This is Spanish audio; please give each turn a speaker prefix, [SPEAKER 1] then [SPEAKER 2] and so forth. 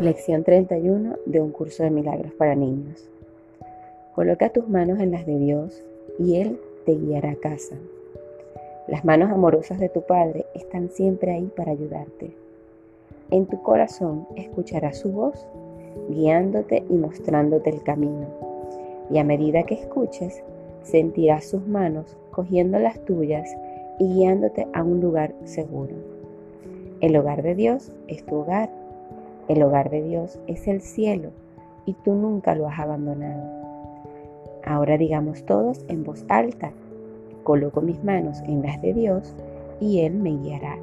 [SPEAKER 1] Lección 31 de un curso de milagros para niños. Coloca tus manos en las de Dios y Él te guiará a casa. Las manos amorosas de tu Padre están siempre ahí para ayudarte. En tu corazón escucharás su voz, guiándote y mostrándote el camino. Y a medida que escuches, sentirás sus manos cogiendo las tuyas y guiándote a un lugar seguro. El hogar de Dios es tu hogar. El hogar de Dios es el cielo y tú nunca lo has abandonado. Ahora digamos todos en voz alta, coloco mis manos en las de Dios y Él me guiará.